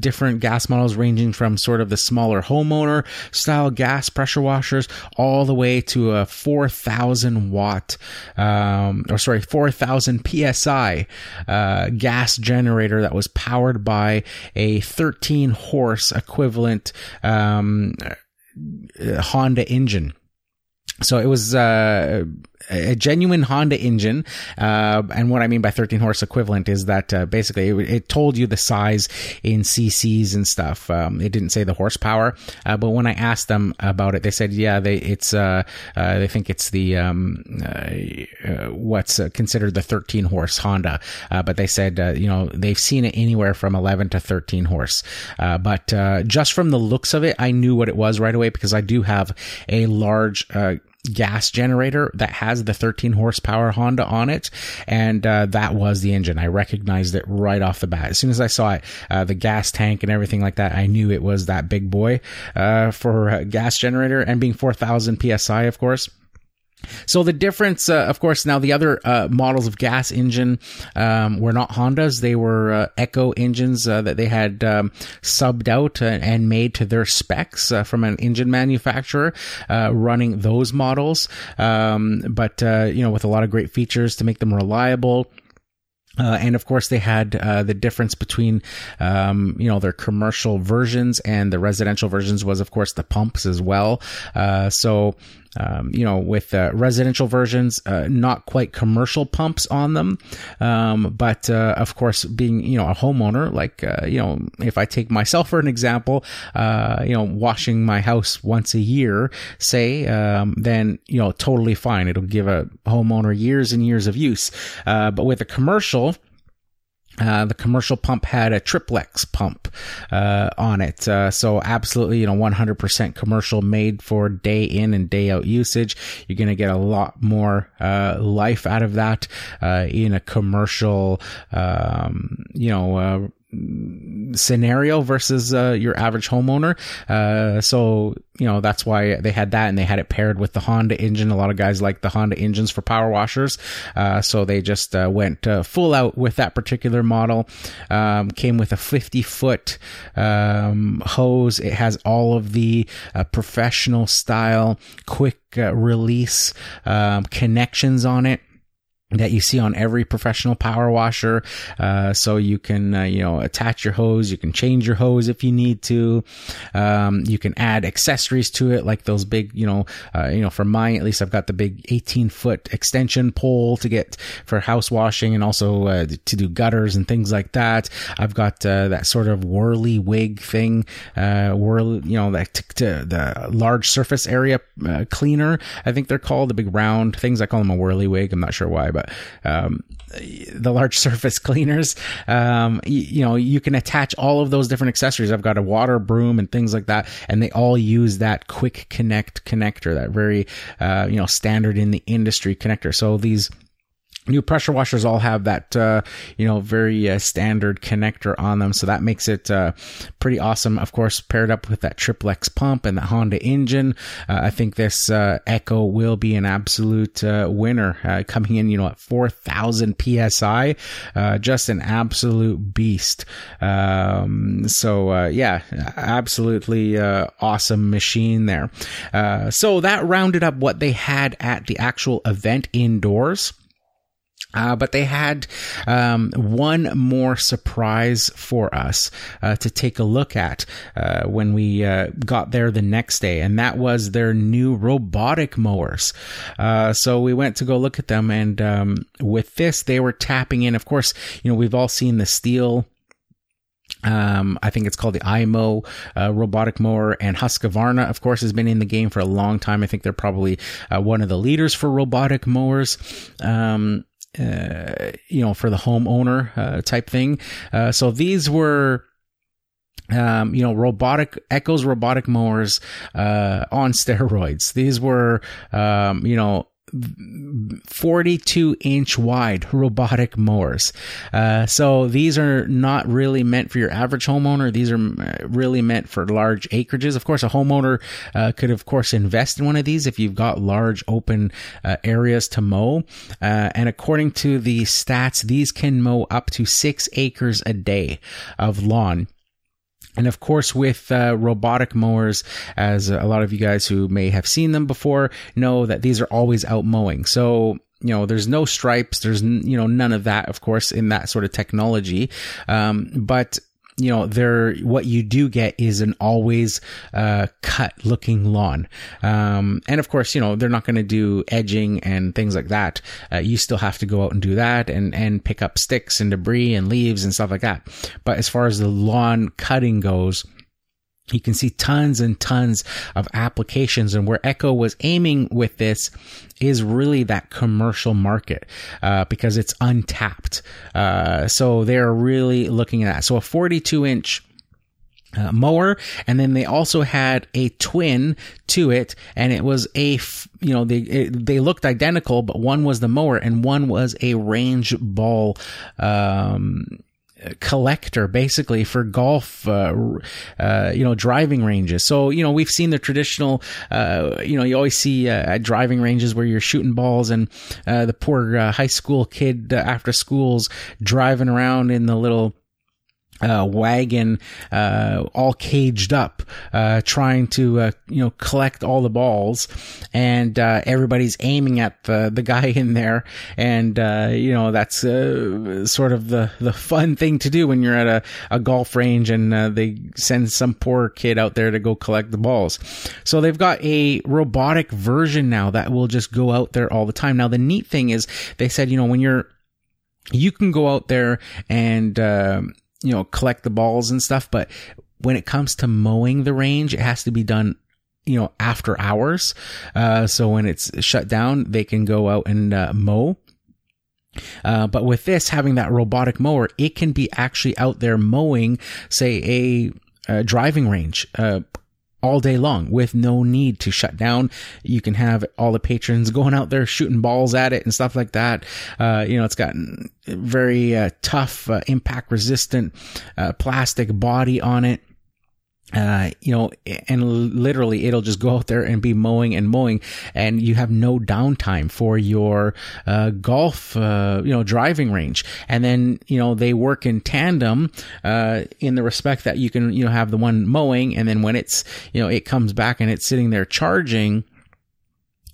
different gas models ranging from sort of the smaller homeowner style gas pressure washers all the way to a 4000 watt, um, or sorry, 4000 psi uh, gas generator that was powered by a 13 horse equivalent um, Honda engine. So it was uh, a genuine Honda engine. Uh, and what I mean by 13 horse equivalent is that uh, basically it, it, told you the size in CCs and stuff. Um, it didn't say the horsepower, uh, but when I asked them about it, they said, yeah, they it's uh, uh, they think it's the um, uh, what's considered the 13 horse Honda. but they said, you know, they've seen it anywhere from 11 to 13 horse. but just from the looks of it, I knew what it was right away because I do have a large gas generator that has the 13 horsepower Honda on it. And uh, that was the engine. I recognized it right off the bat. As soon as I saw it, uh, the gas tank and everything like that, I knew it was that big boy uh, for gas generator and being 4,000 PSI, of course. So the difference, uh, of course, now the other uh, models of gas engine um, were not Hondas; they were uh, Echo engines uh, that they had um, subbed out and made to their specs uh, from an engine manufacturer, uh, running those models. Um, but you know, with a lot of great features to make them reliable. Uh, and of course, they had uh, the difference between, um, you know, their commercial versions and the residential versions was, of course, the pumps as well. Uh, so um, you know, with uh, residential versions, uh, not quite commercial pumps on them. Um, but uh, of course, being you know a homeowner, like uh, you know, if I take myself for an example, uh, you know, washing my house once a year, say, um, then you know, totally fine. It'll give a homeowner years and years of use. Uh, but with a commercial, uh, the commercial pump had a triplex pump uh, on it, uh, so absolutely, you know, 100% commercial, made for day in and day out usage. You're going to get a lot more uh, life out of that uh, in a commercial, um, you know scenario versus uh, your average homeowner. Uh, so you know that's why they had that, and they had it paired with the Honda engine. A lot of guys like the Honda engines for power washers, uh, so they just uh, went uh, full out with that particular model. Um, came with a 50 foot um, hose. It has all of the uh, professional style quick release um, connections on it that you see on every professional power washer. Uh, so you can, uh, you know, attach your hose. You can change your hose if you need to. Um, you can add accessories to it, like those big, you know, uh, you know, for mine at least, I've got the big 18 foot extension pole to get for house washing and also uh, to do gutters and things like that. I've got uh, that sort of whirly wig thing, uh, whirl, you know, that the large surface area cleaner. I think they're called the big round things. I call them a whirly wig. I'm not sure why, but but um, the large surface cleaners. Um, you, you, know, you can attach all of those different accessories. I've got a water broom and things like that, and they all use that quick connect connector, that very, uh, you know, standard in the industry connector. So these New pressure washers all have that, uh, you know, very uh, standard connector on them. So that makes it uh, pretty awesome. Of course, paired up with that triplex pump and the Honda engine, uh, I think this uh, Echo will be an absolute uh, winner. coming in, you know, at 4,000 psi, just an absolute beast. Um, so yeah, absolutely awesome machine there. so that rounded up what they had at the actual event indoors. Uh, but they had um, one more surprise for us uh, to take a look at uh, when we uh, got there the next day, and that was their new robotic mowers. Uh, so we went to go look at them, and um, with this, they were tapping in. Of course, you know we've all seen the Stihl um, I think it's called the iMow uh, robotic mower, and Husqvarna, of course, has been in the game for a long time. I think they're probably uh, one of the leaders for robotic mowers. Um, uh, you know, for the homeowner uh, type thing. Uh, so these were. Um, you know, robotic Echo's robotic mowers uh, on steroids. These were, um, you know, 42 inch wide robotic mowers. Uh, so these are not really meant for your average homeowner. These are uh, really meant for large acreages. Of course, a homeowner uh, could, of course, invest in one of these if you've got large open uh, areas to mow. Uh, and according to the stats, these can mow up to six acres a day of lawn. And of course, with uh, robotic mowers, as a lot of you guys who may have seen them before know that these are always out mowing. So, you know, there's no stripes. There's, you know, none of that, of course, in that sort of technology. Um, but you know, there, what you do get is an always, uh, cut looking lawn. Um, and of course, you know, they're not going to do edging and things like that. Uh, you still have to go out and do that and, and pick up sticks and debris and leaves and stuff like that. But as far as the lawn cutting goes, you can see tons and tons of applications and where echo was aiming with this is really that commercial market uh, because it's untapped. Uh, so they're really looking at that. So a 42 inch uh, mower and then they also had a twin to it and it was a you know they it, they looked identical but one was the mower and one was a range ball um collector basically for golf, uh, uh, you know, driving ranges. So, you know, we've seen the traditional, uh, you know, you always see uh, at driving ranges where you're shooting balls and uh, the poor uh, high school kid after school's driving around in the little uh, wagon, uh, all caged up, uh, trying to, uh, you know, collect all the balls and, uh, everybody's aiming at the, the guy in there. And, uh, you know, that's, sort of the, the fun thing to do when you're at a, a golf range and, they send some poor kid out there to go collect the balls. So they've got a robotic version now that will just go out there all the time. Now, the neat thing is they said, you know, when you're, you can go out there and, you know, collect the balls and stuff. But when it comes to mowing the range, it has to be done you know, after hours. Uh, so when it's shut down, they can go out and uh, mow. Uh, but with this having that robotic mower, it can be actually out there mowing, say, a, a driving range, uh, all day long with no need to shut down. You can have all the patrons going out there shooting balls at it and stuff like that. Uh, you know, it's got very uh, tough, uh, impact resistant uh, plastic body on it uh, you know, and literally it'll just go out there and be mowing and mowing and you have no downtime for your, uh, golf, uh, you know, driving range. And then, you know, they work in tandem, uh, in the respect that you can, you know, have the one mowing and then when it's, you know, it comes back and it's sitting there charging,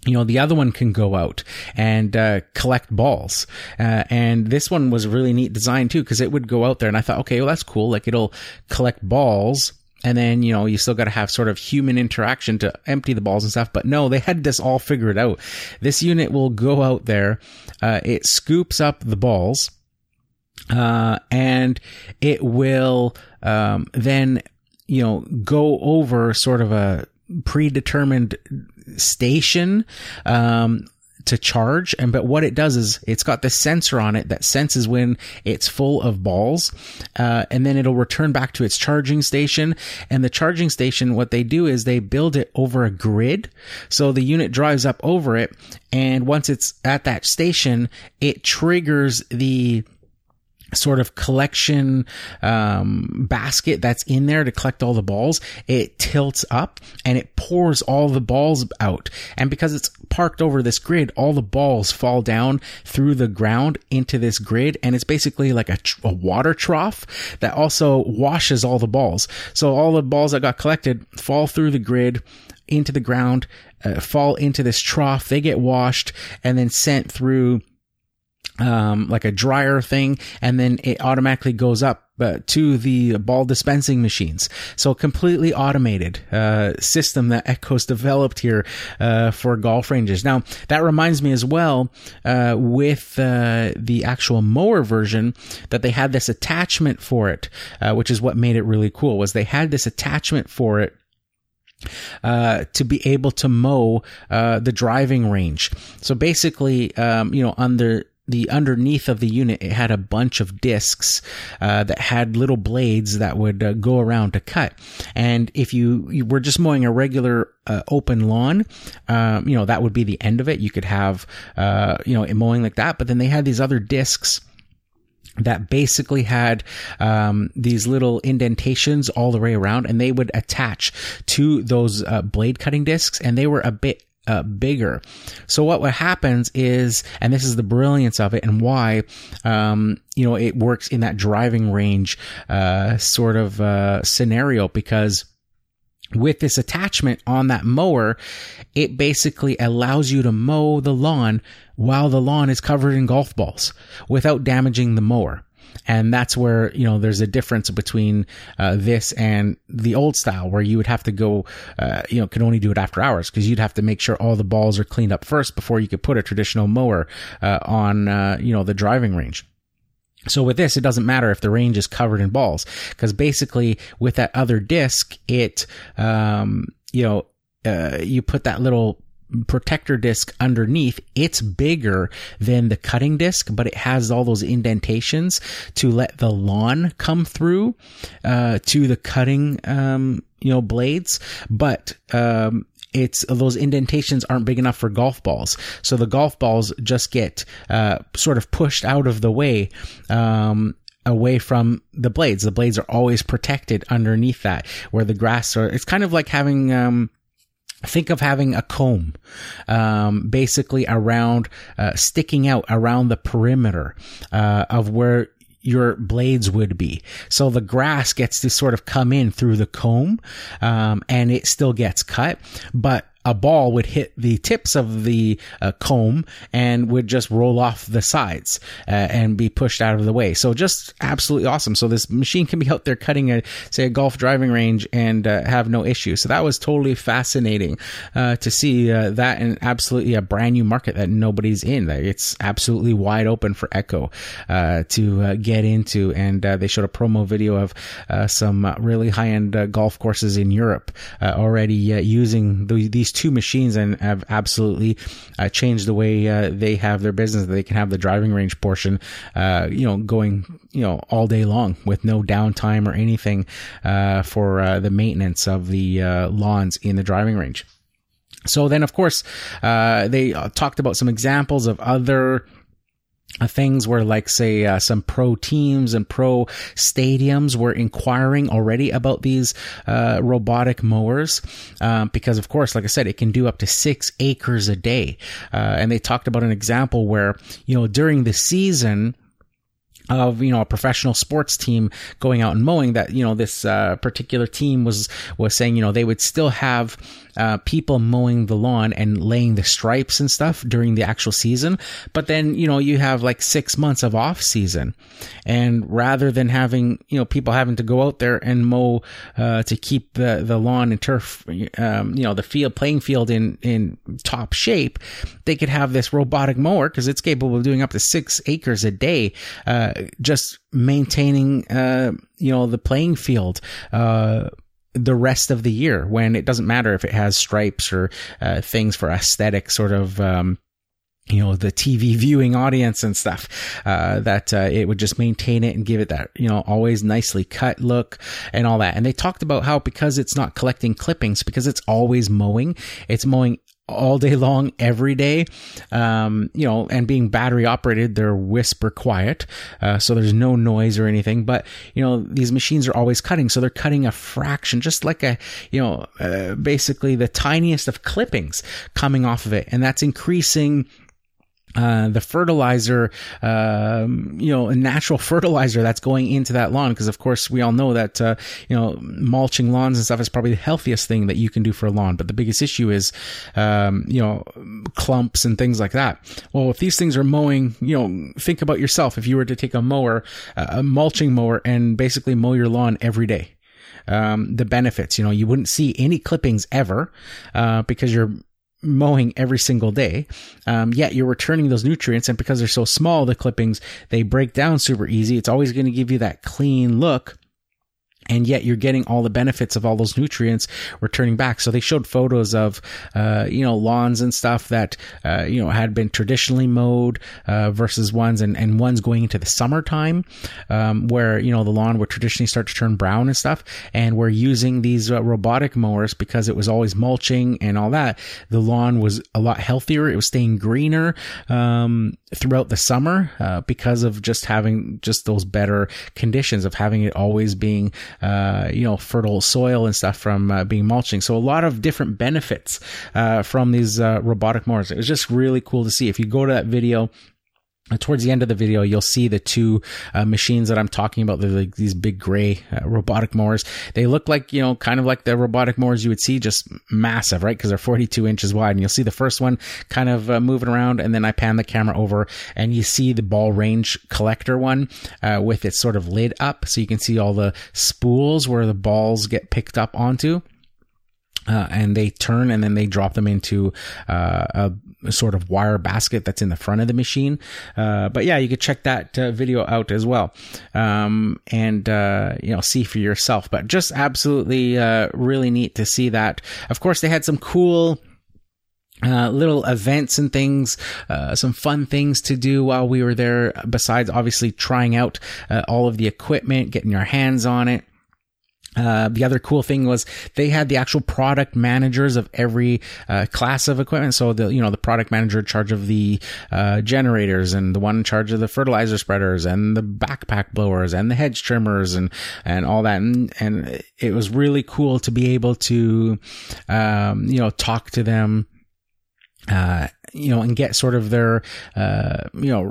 you know, the other one can go out and uh, collect balls. Uh, and this one was a really neat design too, because it would go out there and I thought, okay, well, that's cool. Like it'll collect balls and then, you know, you still got to have sort of human interaction to empty the balls and stuff. But no, they had this all figured out. This unit will go out there. Uh, it scoops up the balls, uh, and it will, um, then, you know, go over sort of a predetermined station, um, to charge. And but what it does is it's got this sensor on it that senses when it's full of balls, uh, and then it'll return back to its charging station. And the charging station, what they do is they build it over a grid, so the unit drives up over it, and once it's at that station, it triggers the sort of collection um, basket that's in there to collect all the balls it tilts up and it pours all the balls out. And because it's parked over this grid all the balls fall down through the ground into this grid. And it's basically like a, tr- a water trough that also washes all the balls. So all the balls that got collected fall through the grid into the ground uh, fall into this trough. They get washed and then sent through um, like a dryer thing, and then it automatically goes up uh, to the ball dispensing machines. So completely automated uh, system that Echo's developed here uh, for golf ranges. Now that reminds me as well uh, with uh, the actual mower version that they had this attachment for it, uh, which is what made it really cool. Was they had this attachment for it uh, to be able to mow uh, the driving range. So basically, um, you know, under underneath of the unit, it had a bunch of discs uh, that had little blades that would uh, go around to cut. And if you, you were just mowing a regular uh, open lawn, um, you know that would be the end of it. You could have, uh, you know, mowing like that. But then they had these other discs that basically had um, these little indentations all the way around, and they would attach to those uh, blade cutting discs, and they were a bit uh, bigger. So what what happens is, and this is the brilliance of it, and why, um, you know, it works in that driving range uh, sort of uh, scenario because with this attachment on that mower, it basically allows you to mow the lawn while the lawn is covered in golf balls without damaging the mower. And that's where, you know, there's a difference between uh, this and the old style where you would have to go, uh, you know, could only do it after hours because you'd have to make sure all the balls are cleaned up first before you could put a traditional mower uh, on, uh, you know, the driving range. So with this, it doesn't matter if the range is covered in balls because basically with that other disc, it, um, you know, uh, you put that little protector disc underneath, it's bigger than the cutting disc, but it has all those indentations to let the lawn come through uh, to the cutting, um, you know, blades. But um, it's those indentations aren't big enough for golf balls, so the golf balls just get uh, sort of pushed out of the way. Um, away from the blades. The blades are always protected underneath that where the grass are, it's kind of like having, um, think of having a comb um, basically around uh, sticking out around the perimeter uh, of where your blades would be. So the grass gets to sort of come in through the comb, um, and it still gets cut, but a ball would hit the tips of the uh, comb and would just roll off the sides uh, and be pushed out of the way. So just absolutely awesome. So this machine can be out there cutting a say a golf driving range and uh, have no issue. So that was totally fascinating uh, to see uh, that and absolutely a brand new market that nobody's in. It's absolutely wide open for Echo uh, to get into. And they showed a promo video of some really high end golf courses in Europe already using the, these two machines and have absolutely uh, changed the way uh, they have their business. They can have the driving range portion, uh, you know, going, you know, all day long with no downtime or anything uh, for uh, the maintenance of the uh, lawns in the driving range. So then, of course, they talked about some examples of other things where like say uh, some pro teams and pro stadiums were inquiring already about these uh, robotic mowers. Um, because of course like i said it can do up to six acres a day. Uh, and they talked about an example where you know during the season of you know a professional sports team going out and mowing that you know this uh, particular team was was saying you know they would still have uh, people mowing the lawn and laying the stripes and stuff during the actual season. But then, you know, you have like six months of off season. And rather than having, you know, people having to go out there and mow, uh, to keep the, the lawn and turf, um, you know, the field, playing field in, in top shape, they could have this robotic mower because it's capable of doing up to six acres a day, uh, just maintaining, uh, you know, the playing field, uh, the rest of the year when it doesn't matter if it has stripes or uh, things for aesthetic sort of um, you know the TV viewing audience and stuff. Uh, that uh, it would just maintain it and give it that you know always nicely cut look and all that. And they talked about how because it's not collecting clippings because it's always mowing, it's mowing all day long, every day. Um, you know, and being battery operated, they're whisper quiet. Uh, so there's no noise or anything, but you know, these machines are always cutting. So they're cutting a fraction, just like a, you know, uh, basically the tiniest of clippings coming off of it. And that's increasing uh, the fertilizer, um, you know, a natural fertilizer that's going into that lawn. Because of course we all know that, uh, you know, mulching lawns and stuff is probably the healthiest thing that you can do for a lawn. But the biggest issue is, um, you know, clumps and things like that. Well, if these things are mowing, you know, think about yourself. If you were to take a mower, a mulching mower and basically mow your lawn every day. Um, the benefits, you know, you wouldn't see any clippings ever, uh, because you're mowing every single day. Um, yet you're returning those nutrients, and because they're so small, the clippings they break down super easy. It's always going to give you that clean look and yet you're getting all the benefits of all those nutrients returning back. So they showed photos of, uh, you know, lawns and stuff that, uh, you know, had been traditionally mowed, uh, versus ones and, and ones going into the summertime, um, where, you know, the lawn would traditionally start to turn brown and stuff. And we're using these uh, robotic mowers because it was always mulching and all that. The lawn was a lot healthier. It was staying greener, um, throughout the summer, uh, because of just having just those better conditions of having it always being, uh, you know, fertile soil and stuff from uh, being mulching. So a lot of different benefits uh, from these uh, robotic mowers. It was just really cool to see. If you go to that video, towards the end of the video, you'll see the two uh, machines that I'm talking about. They're like these big gray uh, robotic mowers. They look like, you know, kind of like the robotic mowers you would see, just massive, right? Because they're 42 inches wide. And you'll see the first one kind of uh, moving around. And then I pan the camera over and you see the ball range collector one uh, with its sort of lid up. So you can see all the spools where the balls get picked up onto. Uh, and they turn and then they drop them into uh, a, sort of wire basket that's in the front of the machine. Uh, but yeah, you could check that uh, video out as well, um, and uh, you know see for yourself. But just absolutely uh, really neat to see that. Of course, they had some cool. little events and things, some fun things to do while we were there. Besides, obviously, trying out all of the equipment, getting your hands on it. Uh, the other cool thing was they had the actual product managers of every uh, class of equipment. So the you know the product manager in charge of the uh, generators, and the one in charge of the fertilizer spreaders, and the backpack blowers, and the hedge trimmers, and and all that. And, and it was really cool to be able to um, you know talk to them uh, you know, and get sort of their, uh, you know,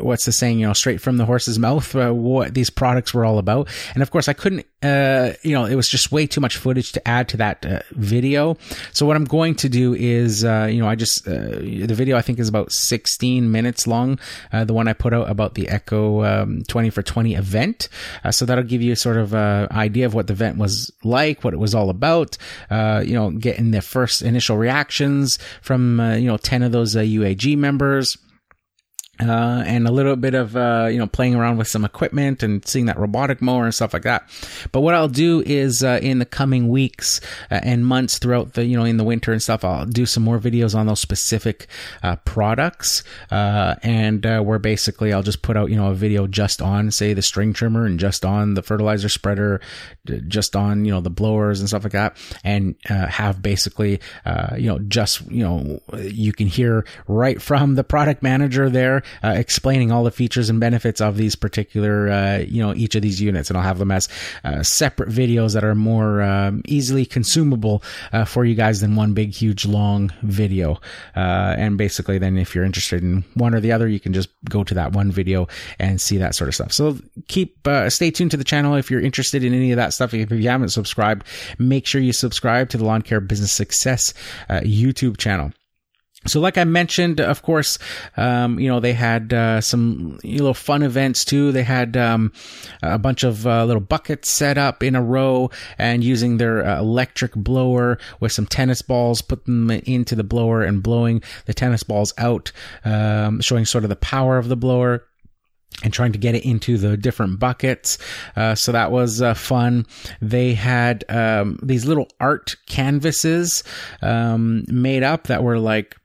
what's the saying, you know, straight from the horse's mouth, uh, what these products were all about. And of course, I couldn't, uh, you know, it was just way too much footage to add to that uh, video. So what I'm going to do is, uh, you know, I just, uh, the video I think is about 16 minutes long, the one I put out about the Echo um, 20 for 20 event. so that'll give you sort of an idea of what the event was like, what it was all about, you know, getting the first initial reactions from, you know, 10 of those uh, UAG members. Uh, and a little bit of uh, you know playing around with some equipment and seeing that robotic mower and stuff like that. But what I'll do is uh, in the coming weeks uh, and months throughout the you know in the winter and stuff, I'll do some more videos on those specific uh, products, uh, and uh where basically I'll just put out you know a video just on say the string trimmer and just on the fertilizer spreader, just on you know the blowers and stuff like that, and have basically you know just you know you can hear right from the product manager there uh, explaining all the features and benefits of these particular, uh, you know, each of these units. And I'll have them as uh, separate videos that are more um, easily consumable uh, for you guys than one big, huge, long video. Uh, and basically, then if you're interested in one or the other, you can just go to that one video and see that sort of stuff. So keep, uh, stay tuned to the channel if you're interested in any of that stuff. If you haven't subscribed, make sure you subscribe to the Lawn Care Business Success YouTube channel. So, like I mentioned, of course, um, you know, they had uh, some little fun events too. They had um, a bunch of uh, little buckets set up in a row and using their uh, electric blower with some tennis balls, put them into the blower and blowing the tennis balls out, um, showing sort of the power of the blower and trying to get it into the different buckets. Uh, so that was uh, fun. They had um, these little art canvases um, made up that were like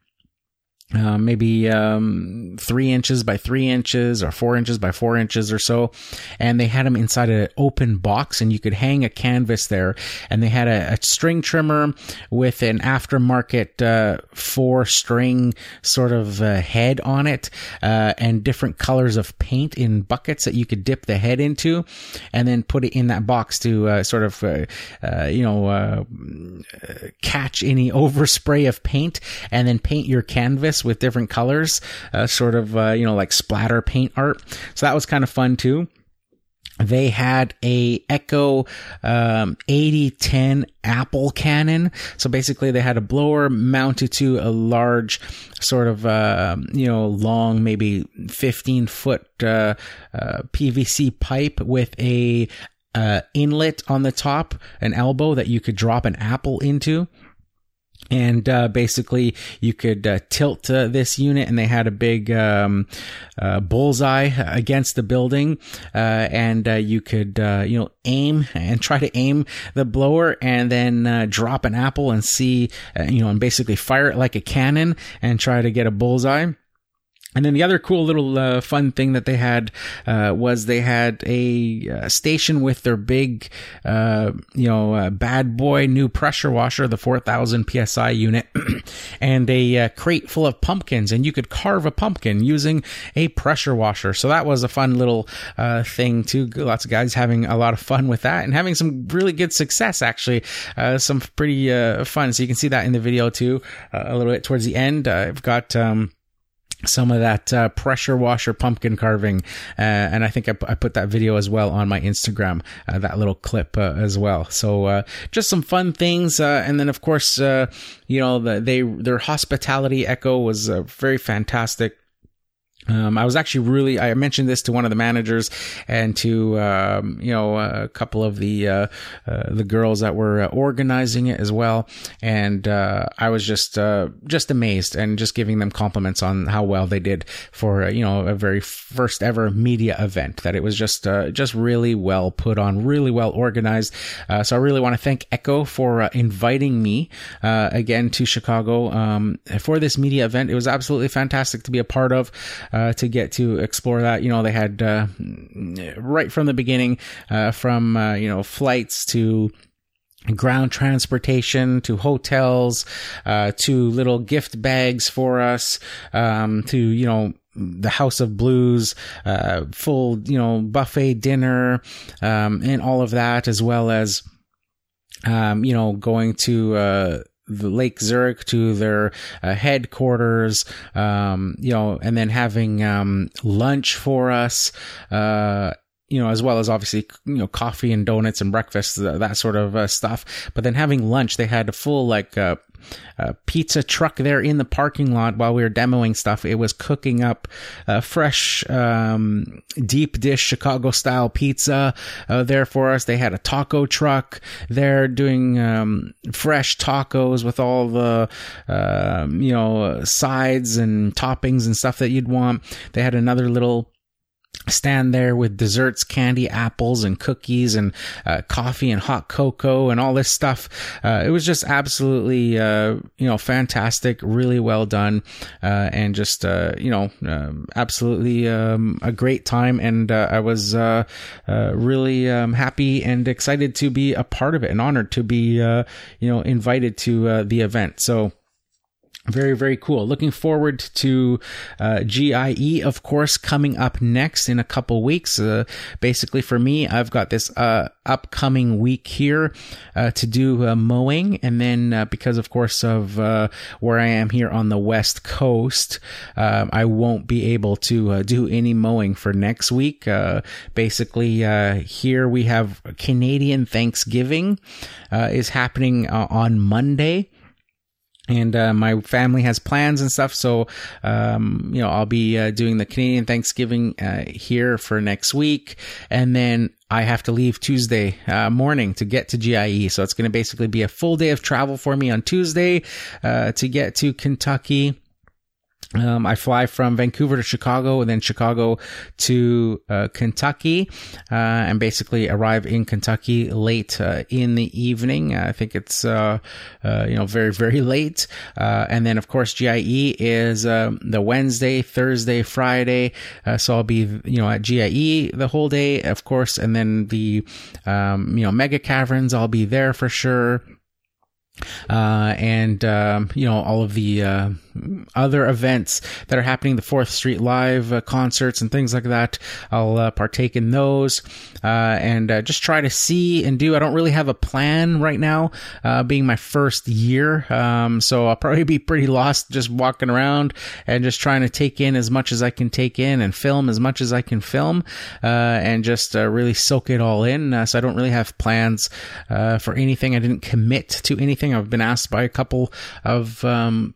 uh, maybe um, three inches by three inches or four inches by four inches or so. And they had them inside an open box and you could hang a canvas there. And they had a, a string trimmer with an aftermarket uh, four string sort of uh, head on it uh, and different colors of paint in buckets that you could dip the head into and then put it in that box to uh, sort of, you know, catch any overspray of paint and then paint your canvas with different colors, uh, sort of, uh, you know, like splatter paint art. So that was kind of fun too they had a Echo um, 8010 Apple cannon. So basically, they had a blower mounted to a large, sort of, uh, you know, long, maybe 15 foot uh, uh, PVC pipe with a uh, inlet on the top, an elbow that you could drop an apple into and uh, basically you could uh, tilt uh, this unit and they had a big um, uh, bullseye against the building uh, and uh, you could you know aim and try to aim the blower and then drop an apple and see you know and basically fire it like a cannon and try to get a bullseye and then the other cool little uh, fun thing that they had uh, was they had a uh, station with their big, uh, you know, uh, bad boy new pressure washer, the 4000 psi unit, and a uh, crate full of pumpkins, and you could carve a pumpkin using a pressure washer. So that was a fun little thing too. Lots of guys having a lot of fun with that and having some really good success. Actually, some pretty fun. So you can see that in the video too, a little bit towards the end. I've got. Um, some of that uh, pressure washer pumpkin carving, uh, and I think I, I, put that video as well on my Instagram, uh, that little clip uh, as well. So uh, just some fun things, uh, and then of course, you know, the, they their hospitality echo was very fantastic. Um, I was actually really, I mentioned this to one of the managers and to, um, you know, a couple of the, uh, uh, the girls that were uh, organizing it as well. And, uh, I was just, uh, just amazed and just giving them compliments on how well they did for, uh, you know, a very first ever media event that it was just, just really well put on, really well organized. so I really want to thank Echo for inviting me, again to Chicago, um, for this media event. It was absolutely fantastic to be a part of uh, to get to explore that. You know, they had uh, right from the beginning, uh, from uh, you know flights to ground transportation to hotels, uh, to little gift bags for us, um, to you know the House of Blues, uh, full you know buffet dinner, um, and all of that, as well as um, you know going to uh, the Lake Zurich to their uh, headquarters, um, you know, and then having um, lunch for us. Uh, you know, as well as obviously, you know, coffee and donuts and breakfast, that sort of uh, stuff. But then having lunch, they had a full like uh, a pizza truck there in the parking lot while we were demoing stuff. It was cooking up uh, fresh, um, deep dish Chicago style pizza uh, there for us. They had a taco truck there doing um, fresh tacos with all the, uh, you know, sides and toppings and stuff that you'd want. They had another little stand there with desserts, candy, apples, and cookies, and uh, coffee and hot cocoa and all this stuff. Uh, it was just absolutely, uh, you know, fantastic, really well done, uh, and just, uh, you know, um, absolutely um, a great time. And uh, I was really um, happy and excited to be a part of it, and honored to be, you know, invited to the event. So very very cool. Looking forward to uh, GIE of course coming up next in a couple weeks. Uh, basically for me I've got this uh, upcoming week here uh, to do uh, mowing. And then uh, because of course of where I am here on the west coast I won't be able to do any mowing for next week. Basically here we have Canadian Thanksgiving is happening on Monday and uh, my family has plans and stuff so um, you know i'll be uh, doing the canadian thanksgiving uh, here for next week. And then i have to leave tuesday uh, morning to get to gie so it's going to basically be a full day of travel for me on tuesday uh, to get to kentucky Um, I fly from Vancouver to Chicago and then Chicago to uh, Kentucky, uh, and basically arrive in Kentucky late uh, in the evening. I think it's uh, uh, you know very very late, uh, and then of course GIE is um, the Wednesday, Thursday, Friday. so I'll be you know at GIE the whole day, of course, and then the um, you know Mega Caverns I'll be there for sure. Uh, and um, you know all of the uh, other events that are happening, the Fourth Street Live uh, concerts and things like that. I'll uh, partake in those uh, and uh, just try to see and do. I don't really have a plan right now, being my first year, um, so I'll probably be pretty lost just walking around and just trying to take in as much as I can take in and film as much as I can film and just really soak it all in. so I don't really have plans for anything. I didn't commit to anything I've been asked by a couple of um,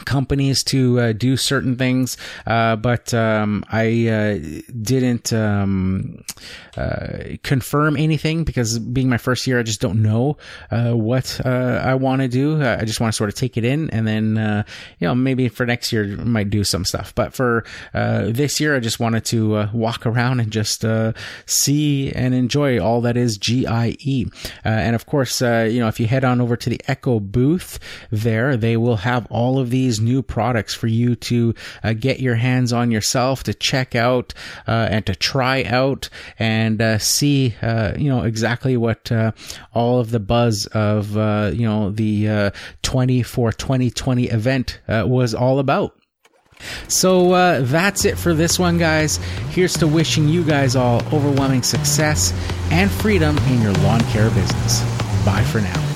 companies to uh, do certain things, uh, but um, I uh, didn't um, uh, confirm anything because being my first year, I just don't know uh, what uh, I want to do. I just want to sort of take it in, and then you know maybe for next year I might do some stuff. But for this year, I just wanted to walk around and just see and enjoy all that is GIE. and of course, you know if you head on over to the Echo booth there, they will have all of these these new products for you to uh, get your hands on yourself, to check out uh, and to try out and uh, see, uh, you know, exactly what uh, all of the buzz of, you know, the 20 for 2020 event was all about. So uh, that's it for this one, guys. Here's to wishing you guys all overwhelming success and freedom in your lawn care business. Bye for now.